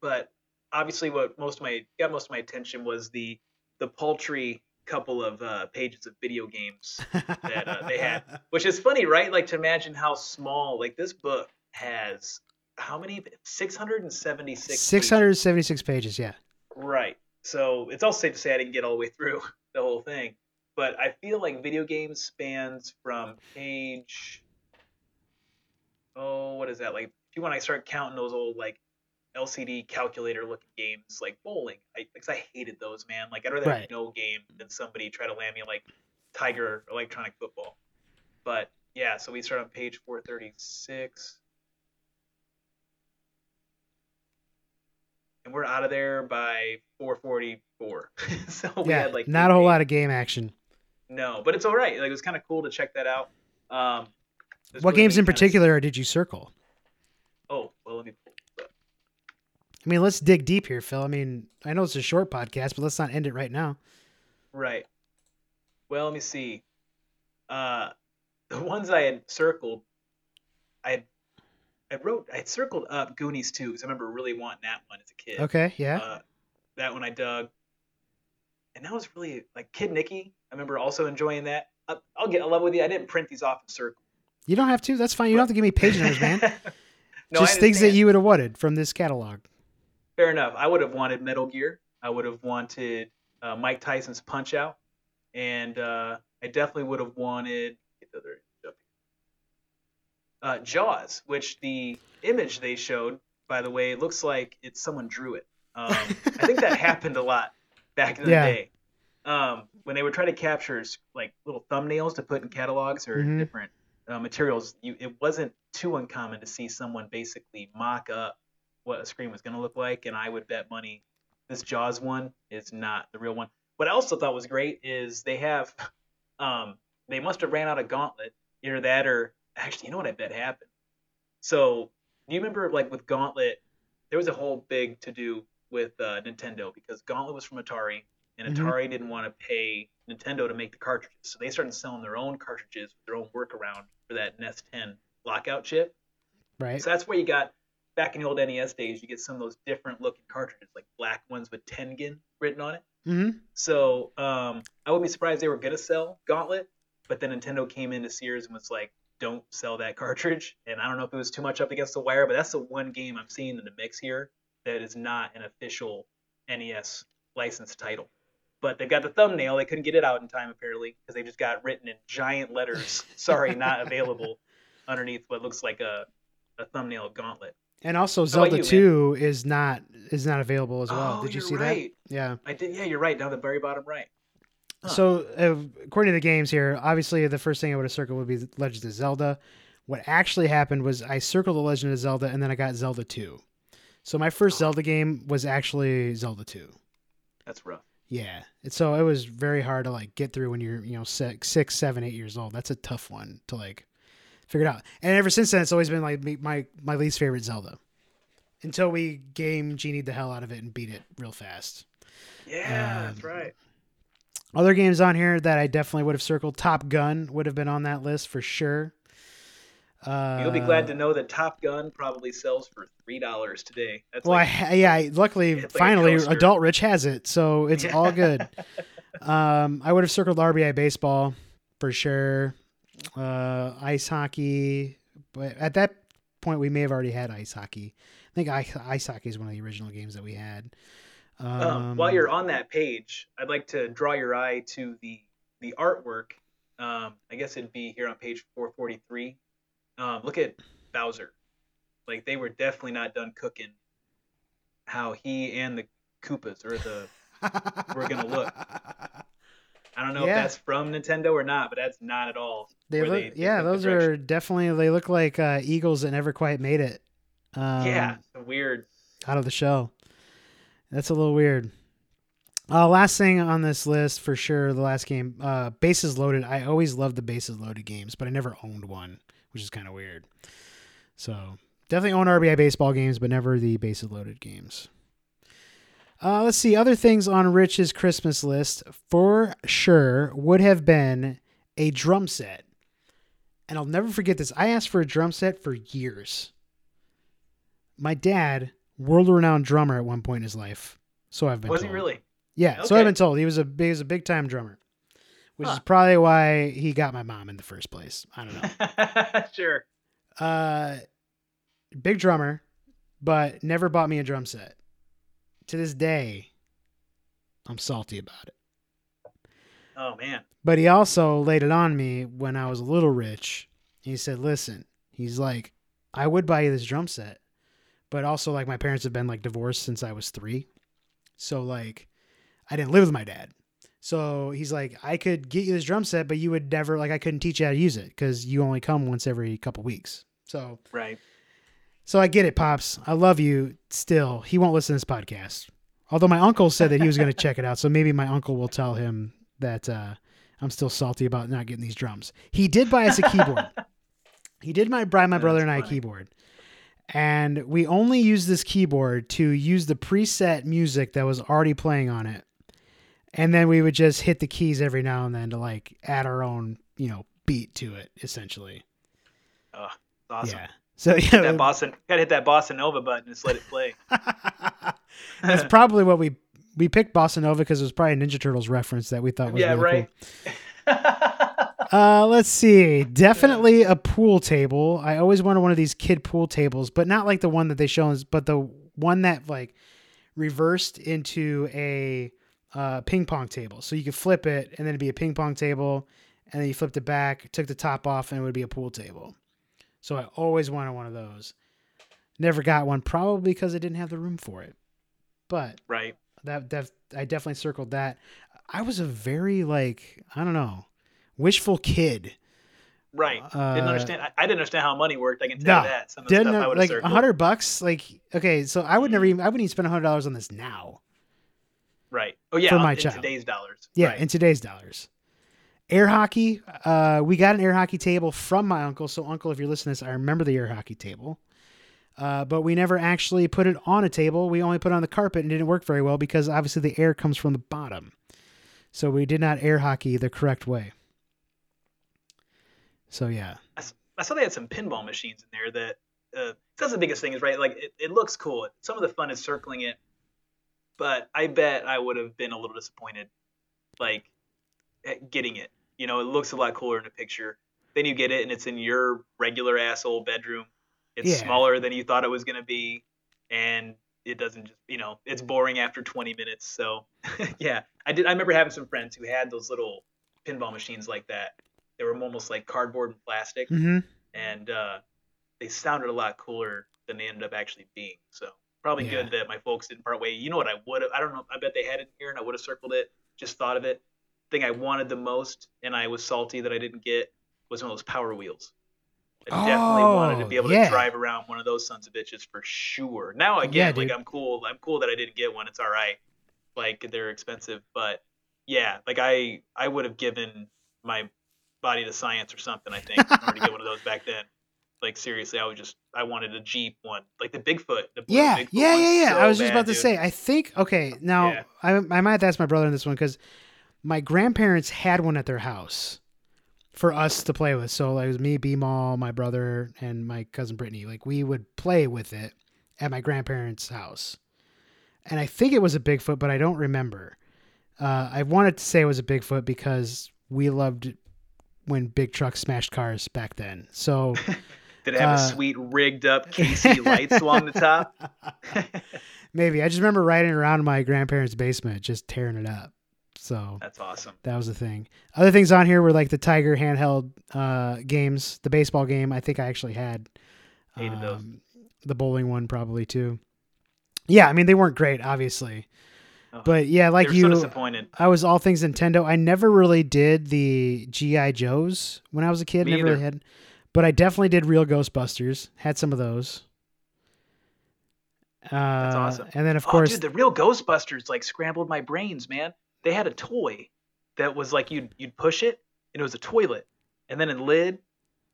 but obviously, what most of my got most of my attention was the the paltry couple of uh, pages of video games that uh, they had, which is funny, right? Like to imagine how small. Like this book has how many? Six hundred and seventy six.
676 pages, yeah.
Right. So it's also safe to say I didn't get all the way through the whole thing, but I feel like video games spans from page. Oh, what is that? Like, if you want to start counting those old like LCD calculator looking games, like bowling, I because I hated those, man. Like I'd rather
Right.
have no game than somebody try to land me like Tiger Electronic Football. But yeah, so we start on page 436. and we're out of there by 444. so we
yeah,
had like
not a whole lot of game action.
No, but it's all right. Like it was kind of cool to check that out. Um, there's
What
really
games in particular did you circle?
Oh, well, let me. this.
I mean, let's dig deep here, Phil. I mean, I know it's a short podcast, but let's not end it right now.
Right. Well, let me see. Uh, the ones I had circled, I had, I wrote, I had circled up Goonies too, because I remember really wanting that one as a kid.
Okay, yeah.
Uh, that one I dug. And that was really like Kid Niki. I remember also enjoying that. I, I'll get a level with you. I didn't print these off in circle.
You don't have to. That's fine. You don't have to give me page numbers, man.
no,
Just things that you would have wanted from this catalog.
Fair enough. I would have wanted Metal Gear. I would have wanted uh, Mike Tyson's Punch Out, and uh, I definitely would have wanted uh, Jaws, which the image they showed, by the way, looks like it's someone drew it. Um, I think that happened a lot back in the
Yeah.
day. Um, when they would try to capture like little thumbnails to put in catalogs or
Mhm.
different uh, materials, you, it wasn't too uncommon to see someone basically mock up what a screen was going to look like, and I would bet money this Jaws one is not the real one. What I also thought was great is they have, um, they must have ran out of Gauntlet, either that or actually, you know what I bet happened. So do you remember like with Gauntlet, there was a whole big to do with uh, Nintendo because Gauntlet was from Atari, and
Mhm.
Atari didn't want to pay Nintendo to make the cartridges, so they started selling their own cartridges with their own workaround for that NES 10 lockout chip.
Right.
So that's where you got back in the old NES days. You get some of those different looking cartridges, like black ones with Tengen written on it.
hmm
So um, I wouldn't be surprised they were gonna sell Gauntlet, but then Nintendo came into Sears and was like, "Don't sell that cartridge." And I don't know if it was too much up against the wire, but that's the one game I'm seeing in the mix here that is not an official NES licensed title. But they've got the thumbnail. They couldn't get it out in time apparently because they just got written in giant letters. Sorry, not available. Underneath what looks like a, a thumbnail of Gauntlet.
And also, Zelda
you, man?
Two is not is not available as well.
oh,
Did you
you're
see
right.
that? Yeah.
I did. Yeah, you're right. Down the very bottom right. Huh.
So, uh, according to the games here, obviously the first thing I would have circled would be Legend of Zelda. What actually happened was I circled the Legend of Zelda and then I got Zelda 2. So my first Zelda game was actually Zelda 2.
That's rough.
Yeah. And so it was very hard to like get through when you're, you know, six, six, seven, eight years old. That's a tough one to like figure it out. And ever since then, it's always been like my, my least favorite Zelda until we game genied the hell out of it and beat it real fast.
Yeah, that's
Um,
right.
Other games on here that I definitely would have circled. Top Gun would have been on that list for sure. Uh,
You'll be glad to know that Top Gun probably sells for three dollars today. That's
Well,
like,
ha- yeah, I, luckily,
like
finally, adult Rich has it, so it's
Yeah.
all good. um, I would have circled RBI baseball for sure. Uh, ice hockey, but at that point, we may have already had ice hockey. I think ice, ice hockey is one of the original games that we had. Um,
um, while you're on that page, I'd like to draw your eye to the the artwork. Um, I guess it'd be here on page 443. Um, look at Bowser. Like they were definitely not done cooking. How he and the Koopas or the we're gonna look. I don't know
Yeah.
if that's from Nintendo or not, but that's not at all.
They look,
they-
yeah,
the
those are definitely. They look like uh, eagles that never quite made it. Um,
yeah, weird.
out of the shell. That's a little weird. Uh, last thing on this list for sure, the last game, uh, Bases Loaded. I always loved the Bases Loaded games, but I never owned one, which is kind of weird. So definitely own RBI baseball games, but never the bases loaded games. Uh, let's see other things on Rich's Christmas list for sure would have been a drum set, and I'll never forget this. I asked for a drum set for years. My dad, world-renowned drummer at one point in his life, so I've been.
Was
told.
he really?
Yeah, so I've been told he was a he was a big time drummer, which is probably why he got my mom in the first place. I don't know.
sure.
uh, big drummer, but never bought me a drum set. To this day, I'm salty about it.
Oh man.
But he also laid it on me when I was a little rich. He said, "Listen, he's like, I would buy you this drum set, but also like my parents have been like divorced since I was three, so like, I didn't live with my dad. So he's like, I could get you this drum set, but you would never like I couldn't teach you how to use it because you only come once every couple weeks. So
Right.
so I get it, pops. I love you. Still, he won't listen to this podcast. Although my uncle said that he was going to check it out, so maybe my uncle will tell him that uh, I'm still salty about not getting these drums. He did buy us a keyboard. he did my buy my brother
That's
and I a keyboard, and we only used this keyboard to use the preset music that was already playing on it, and then we would just hit the keys every now and then to like add our own, you know, beat to it, essentially.
Oh, awesome.
Yeah. So yeah,
Hit that Boston gotta hit that Bossa Nova button and just let it play.
That's probably what we we picked Bossa Nova because it was probably a Ninja Turtles reference that we thought was
yeah,
really
right.
cool. Uh, let's see. Definitely a pool table. I always wanted one of these kid pool tables, but not like the one that they show us, but the one that like reversed into a uh, ping pong table. So you could flip it, and then it'd be a ping pong table, and then you flipped it back, took the top off, and it would be a pool table. So I always wanted one of those. Never got one, probably because I didn't have the room for it. But
right.
that that I definitely circled that. I was a very like I don't know, wishful kid.
Right.
Uh,
didn't understand. I, I didn't understand how money worked. I can tell you that. Some of the
Didn't
stuff
know,
would
like a hundred bucks. Like okay, so I would never even I wouldn't even spend a hundred dollars on this now.
Right. Oh yeah.
for my
in
child.
today's dollars.
Yeah,
Right.
in today's dollars. Air hockey. Uh, we got an air hockey table from my uncle. So uncle, if you're listening to this, I remember the air hockey table. Uh, but we never actually put it on a table. We only put it on the carpet and didn't work very well because obviously the air comes from the bottom. So we did not air hockey the correct way. So yeah.
I saw they had some pinball machines in there that uh, that's the biggest thing is right like it, it looks cool some of the fun is circling it but i bet i would have been a little disappointed like at getting it. You know it looks a lot cooler in a picture. Then you get it and it's in your regular ass old bedroom. It's
Yeah.
smaller than you thought it was going to be and it doesn't just you know it's boring after 20 minutes so yeah. I did i remember having some friends who had those little pinball machines like that. They were almost like cardboard and plastic
hmm
and uh, they sounded a lot cooler than they ended up actually being. So probably
Yeah.
good that my folks didn't part way. You know what I would have? I don't know. I bet they had it here, and I would have circled it. Just thought of it. Thing I wanted the most, and I was salty that I didn't get, was one of those Power Wheels. I definitely oh, wanted to be
Oh,
able
yeah.
to drive around one of those sons of bitches for sure. Now again,
Yeah,
like. I'm cool. I'm cool that I didn't get one. It's all right. Like they're expensive, but yeah, like I I would have given my body to science or something. I think in order to get one of those back then. Like seriously, I was just I wanted a Jeep one, like the Bigfoot. The
Yeah,
Bigfoot
yeah, yeah, yeah.
so
I was just
bad,
about to
dude.
say. I think okay. Now
Yeah.
I I might have to ask my brother in this one because my grandparents had one at their house for us to play with. So like, it was me, B Mall, my brother, and my cousin Brittany. Like we would play with it at my grandparents' house, and I think it was a Bigfoot, but I don't remember. Uh, I wanted to say it was a Bigfoot because we loved when big trucks smashed cars back then. So.
Did it have
uh,
a sweet rigged up KC lights along the top?
Maybe I just remember riding around my grandparents' basement, just tearing it up. So
That's awesome.
that was the thing. Other things on here were like the Tiger handheld uh, games, the baseball game. I think I actually had
Hated those.
um, the bowling one probably too. Yeah, I mean they weren't great, obviously,
Oh,
but yeah, like
were so
you,
disappointed.
I was all things Nintendo. I never really did the GI Joes when I was a kid.
Me
never really had, but I definitely did real Ghostbusters. Had some of those. Uh,
That's awesome.
And then of
oh,
course,
dude, the real Ghostbusters like scrambled my brains, man. They had a toy that was like you'd you'd push it and it was a toilet, and then a lid.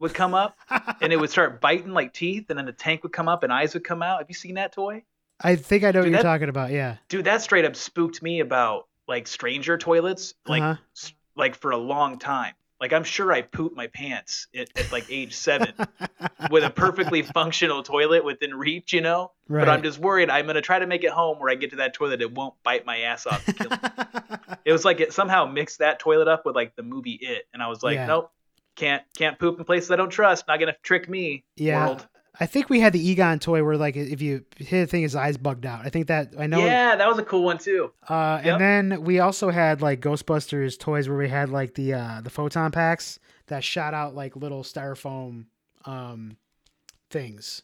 would come up and it would start biting like teeth, and then the tank would come up and eyes would come out. Have you seen that toy?
I think I know what you're
that-
talking about. Yeah.
Dude, that straight up spooked me about like stranger toilets, like
Uh-huh.
like for a long time. Like I'm sure I pooped my pants at, at like age seven with a perfectly functional toilet within reach, you know.
right.
But I'm just worried. I'm gonna try to make it home where I get to that toilet, it won't bite my ass off. And kill me. it was like it somehow mixed that toilet up with like the movie It, and I was like,
Yeah.
nope, can't can't poop in places I don't trust. Not gonna trick me,
yeah.
world.
I think we had the Egon toy where like if you hit a thing, his eyes bugged out. I think that I know.
Yeah, that was a cool one too.
Uh,
Yep.
And then we also had like Ghostbusters toys where we had like the uh, the photon packs that shot out like little styrofoam um, things,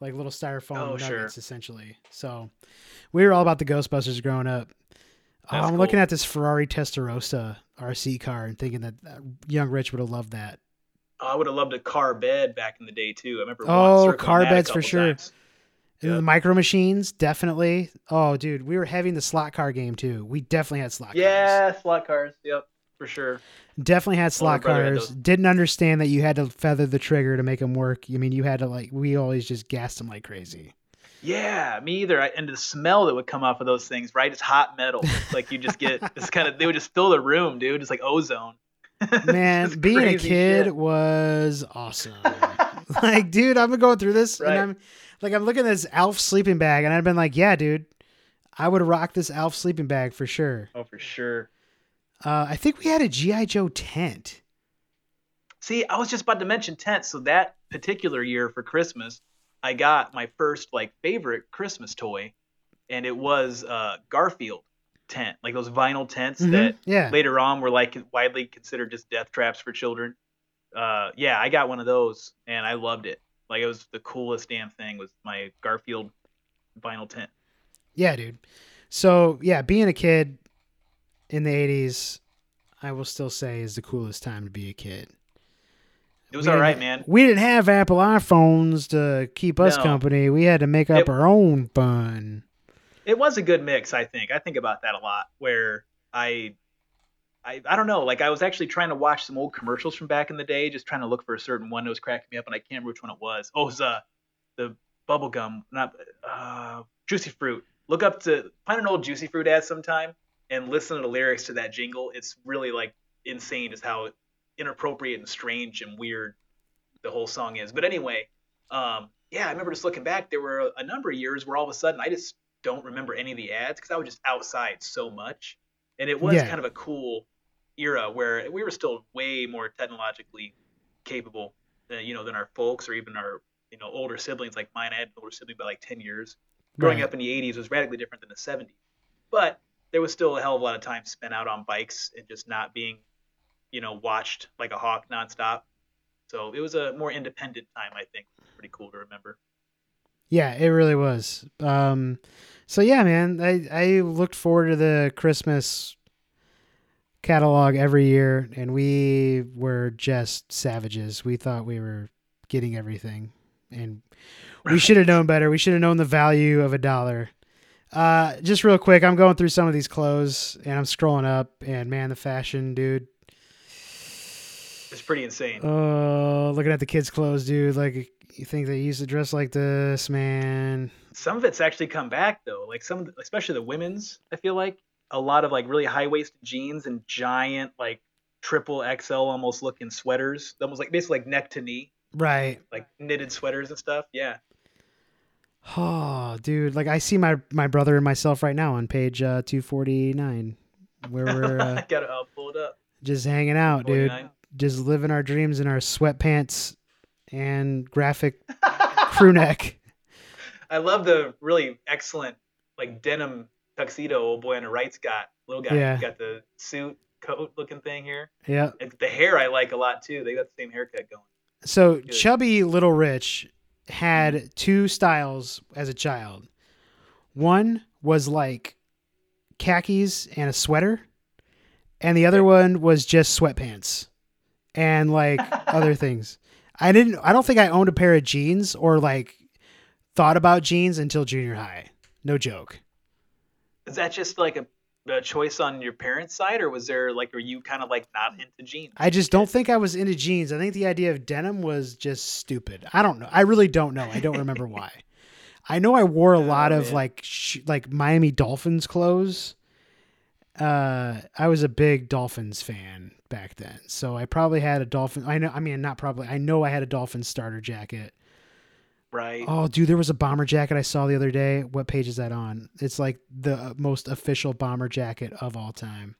like little styrofoam
Oh,
nuggets
sure.
essentially. So we were all about the Ghostbusters growing up. I'm looking at this Ferrari Testarossa RC car and thinking that uh, young Rich would have loved that.
Oh, I would have loved a car bed back in the day too. I remember.
Oh, car beds for sure.
times. Yeah.
the micro machines, definitely. Oh, dude, we were having the slot car game too. We definitely had slot cars.
Yeah, slot cars. Yep, for sure.
Definitely had slot cars.
those.
Didn't understand that you had to feather the trigger to make them work. I mean, you had to like we always just gassed them like crazy.
Yeah, me either. I, and the smell that would come off of those things, right? It's hot metal. like you just get this kind of. They would just fill the room, dude. It's like ozone.
Man, being a kid
shit.
was awesome. like, dude, I've been going through this
Right.
and I'm like I'm looking at this Alf sleeping bag and I've been like, yeah, dude, I would rock this Alf sleeping bag for sure.
Oh, for sure.
Uh, I think we had a GI Joe tent.
See, I was just about to mention tents. So that particular year for Christmas, I got my first like favorite Christmas toy, and it was uh, Garfield tent, like those vinyl tents
Mhm.
that
Yeah.
later on were like widely considered just death traps for children. Uh, yeah, I got one of those and I loved it. Like it was the coolest damn thing was my Garfield vinyl tent.
Yeah, dude. So yeah, being a kid in the '80s, I will still say is the coolest time to be a kid.
It was
We
all man.
We didn't have Apple iPhones to keep us
No.
company. We had to make up
It-
our own fun.
It was a good mix, I think. I think about that a lot. Where I, I, I don't know. Like I was actually trying to watch some old commercials from back in the day, just trying to look for a certain one that was cracking me up, and I can't remember which one it was. Oh, it was uh, the bubble gum, not uh, juicy fruit. Look up to find an old juicy fruit ad sometime and listen to the lyrics to that jingle. It's really like insane, is how inappropriate and strange and weird the whole song is. But anyway, um, yeah, I remember just looking back. There were a number of years where all of a sudden I just don't remember any of the ads because I was just outside so much, and it was
Yeah.
kind of a cool era where we were still way more technologically capable, than, you know, than our folks or even our you know older siblings. Like mine, I had an older sibling by like ten years. Growing
Right.
up in the '80s was radically different than the '70s, but there was still a hell of a lot of time spent out on bikes and just not being, you know, watched like a hawk nonstop. So it was a more independent time, I think. Pretty cool to remember.
Yeah, it really was. Um, so yeah, man, I I looked forward to the Christmas catalog every year, and we were just savages. We thought we were getting everything, and we should have known better. We should have known the value of a dollar. Uh, just real quick, I'm going through some of these clothes, and I'm scrolling up, and man, the fashion, dude.
It's pretty insane.
Oh, looking at the kids' clothes, dude. Like you think they used to dress like this, man.
Some of it's actually come back though. Like some, especially the women's. I feel like a lot of like really high waisted jeans and giant like triple XL almost looking sweaters, almost like basically like neck to knee,
Right.
like knitted sweaters and stuff. Yeah.
Oh, dude. Like I see my my brother and myself right now on page uh, 249 where we're uh,
gotta uh, pull it up.
just hanging out, dude. Just living our dreams in our sweatpants and graphic crew neck.
I love the really excellent like denim tuxedo old boy on the right's got. Little guy
Yeah.
got the suit coat looking thing here.
Yeah.
And the hair I like a lot too. They got the same haircut going.
So
Good.
chubby little Rich had mm-hmm. two styles as a child. One was like khakis and a sweater, and the other one was just sweatpants and like other things. I didn't. I don't think I owned a pair of jeans or like thought about jeans until junior high. No joke.
Is that just like a a choice on your parents' side, or was there like, were you kind of like not into jeans?
I just don't think I was into jeans. I think the idea of denim was just stupid. I don't know. I really don't know. I don't remember why. I know I wore a
Oh,
lot of
man.
like sh- like Miami Dolphins clothes. Uh, I was a big Dolphins fan back then, so I probably had a Dolphin. I know. I mean, not probably. I know I had a Dolphin starter jacket.
Right.
Oh, dude, there was a bomber jacket I saw the other day. What page is that on? It's like the most official bomber jacket of all time.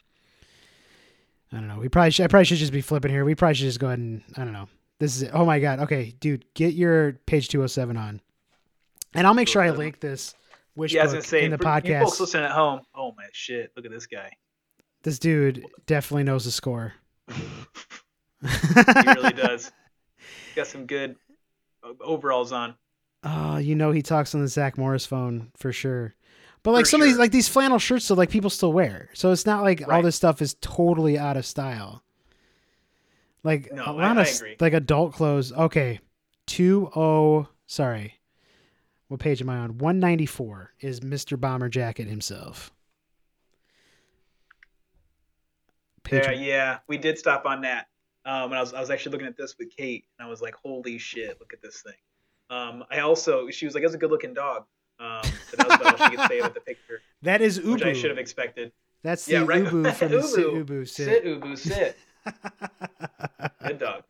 I don't know. We probably should, I probably should just be flipping here. We probably should just go ahead and I don't know. This is it. Oh my god. Okay, dude, get your page 207 on. And I'll make sure I link this wish
yeah, I was
book
gonna say
in the
you folks
podcast.
listening at home. Oh my shit! Look at this guy.
This dude definitely knows the score.
He really does. Got some good uh, overalls on.
Oh, you know he talks on the Zach Morris phone for sure. But like
For
some of these like these flannel shirts so like people still wear. So it's not like all this stuff is totally out of style. Like
No,
a
I-
lot
I
of
agree.
like adult clothes. Okay. 20 sorry. What page am I on? 194 is Mr. Bomber Jacket himself. Page
Yeah, yeah, we did stop on that. Um, and I was, I was actually looking at this with Kate, and I was like, "Holy shit! Look at this thing." Um, I also, she was like, "That's a good-looking dog." Um, that was about all she could say about the picture,
That is
which I should have expected.
That's the
Yeah, right.
Ubu from the Sit
Ubu.
Ubu
Sit,
sit.
Ubu, sit. Good dog.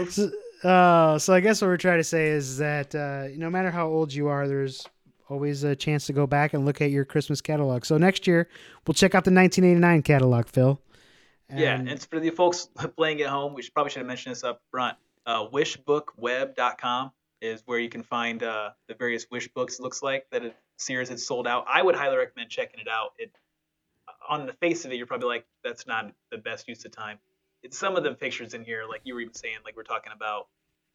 Oops.
So, uh, so I guess what we're trying to say is that uh, no matter how old you are, there's always a chance to go back and look at your Christmas catalog. So next year we'll check out the 1989 catalog, Phil.
Yeah,
And-
and for the folks playing at home, we should, probably should have mentioned this up front. Uh, wishbookweb.com is where you can find uh, the various wish books. It looks like that it, Sears had sold out. I would highly recommend checking it out. It on the face of it, you're probably like, that's not the best use of time. It's some of the pictures in here, like you were even saying, like we're talking about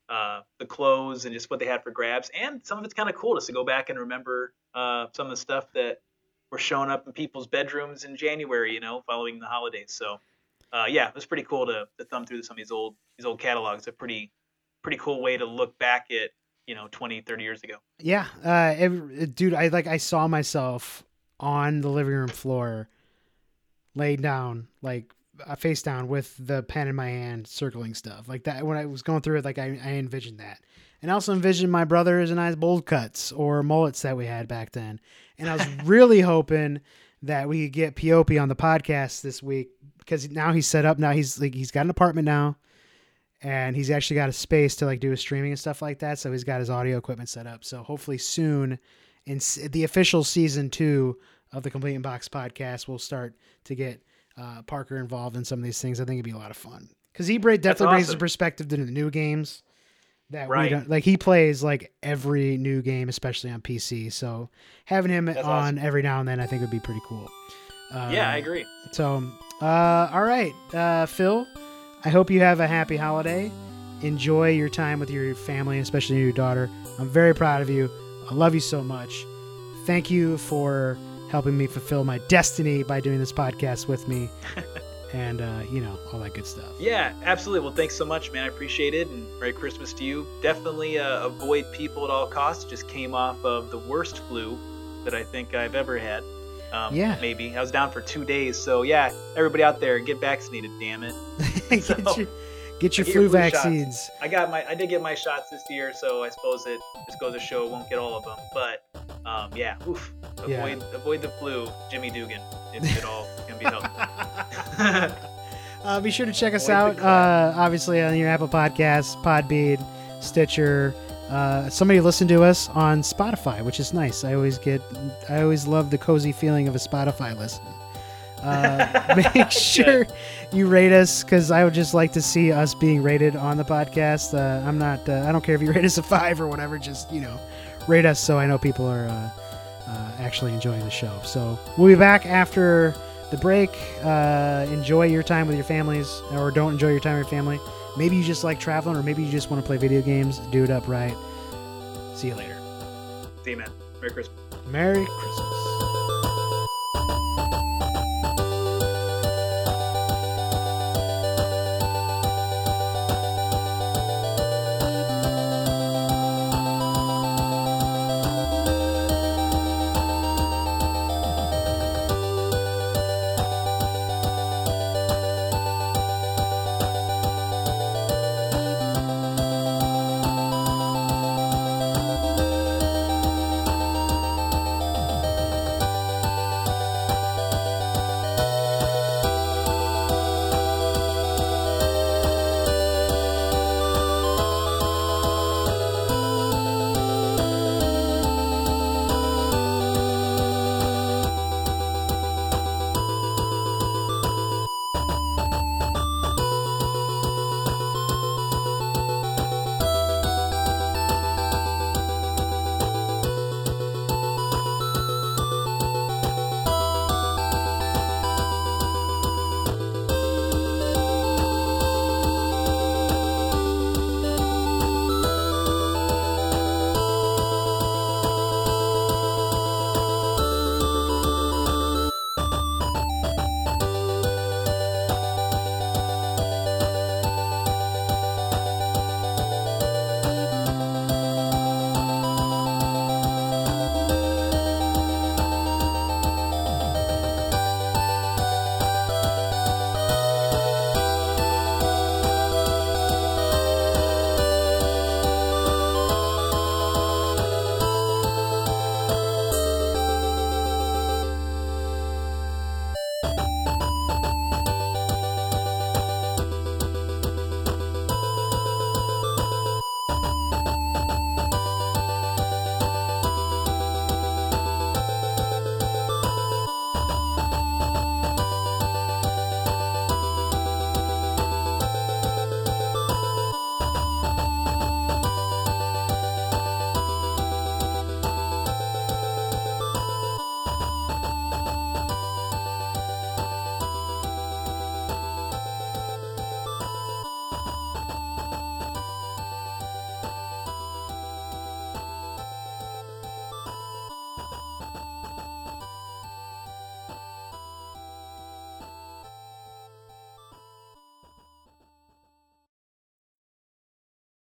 uh, the clothes and just what they had for grabs, and some of it's kind of cool just to go back and remember uh, some of the stuff that were showing up in people's bedrooms in January, you know, following the holidays. So uh, yeah, it was pretty cool to, to thumb through some of these old these old catalogs. A pretty pretty cool way to look back at you know 20, 30 years ago.
yeah, uh, every, dude, I like I saw myself on the living room floor, laid down, like face down with the pen in my hand, circling stuff like that. When I was going through it, like I, I envisioned that, and I also envisioned my brothers and I's bold cuts or mullets that we had back then. And I was really hoping that we could get Piopi on the podcast this week because now he's set up. Now he's like he's got an apartment now, and he's actually got a space to like do his streaming and stuff like that. So he's got his audio equipment set up. So hopefully soon, in the official season two of the Complete Box podcast, we'll start to get uh, Parker involved in some of these things. I think it'd be a lot of fun because he bra- definitely brings
a
perspective to the new games. That we
Right.
don't like. He plays like every new game, especially on PC. So having him
That's
on
awesome.
every now and then, I think would be pretty cool.
yeah, I agree.
so, uh, all right, uh, Phil, I hope you have a happy holiday. Enjoy your time with your family, especially your daughter. I'm very proud of you. I love you so much. Thank you for helping me fulfill my destiny by doing this podcast with me and, uh, you know, all that good stuff.
Yeah, absolutely. Well, thanks so much, man. I appreciate it, and Merry Christmas to you. Definitely uh, avoid people at all costs. Just came off of the worst flu that I think I've ever had. Um,
Yeah.
maybe I was down for two days. So yeah, everybody out there, get vaccinated. Damn it.
get,
So-
your, get your
Get
flu
your flu shots.
vaccines.
I got my I did get my shots this year, so I suppose it just goes to show I won't get all of them. But um, yeah, oof,
Yeah.
avoid avoid the flu, Jimmy Dugan. if it all can be helped.
Uh, be sure to check us
Avoid
out, uh, obviously, on your Apple Podcasts, Podbean, Stitcher. Uh, somebody listened to us on Spotify, which is nice. I always get, I always love the cozy feeling of a Spotify listen. Uh, make sure you rate us because I would just like to see us being rated on the podcast. Uh, I'm not, uh, I don't care if you rate us a five or whatever. Just you know, rate us so I know people are uh, uh, actually enjoying the show. So we'll be back after the break. Uh, enjoy your time with your families, or don't enjoy your time with your family. Maybe you just like traveling, or maybe you just want to play video games. Do it up right. See you later.
See you, man. Merry Christmas.
Merry Christmas.